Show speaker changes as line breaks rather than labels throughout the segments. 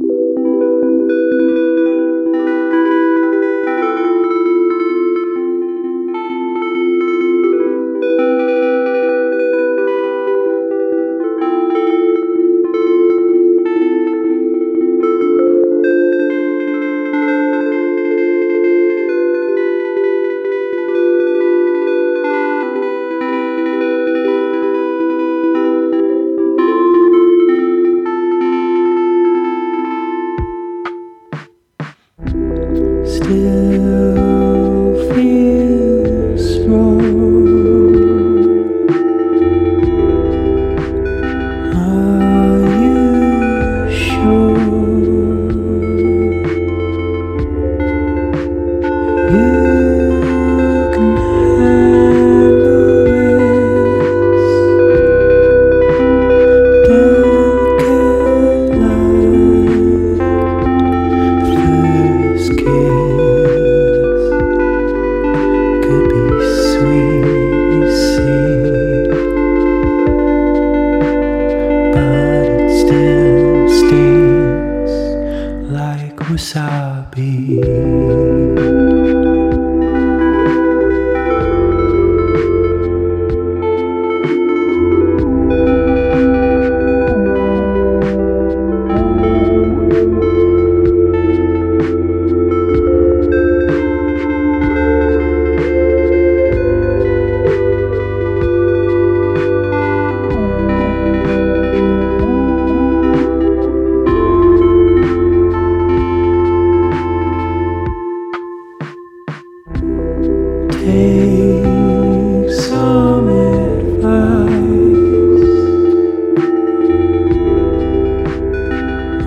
you still feel strong. sabe.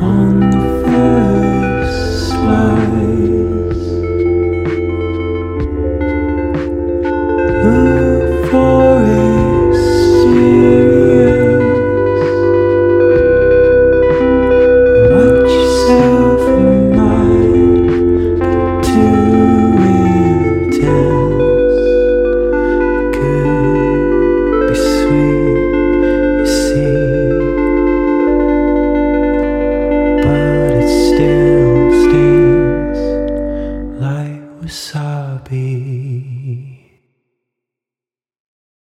On wasabi.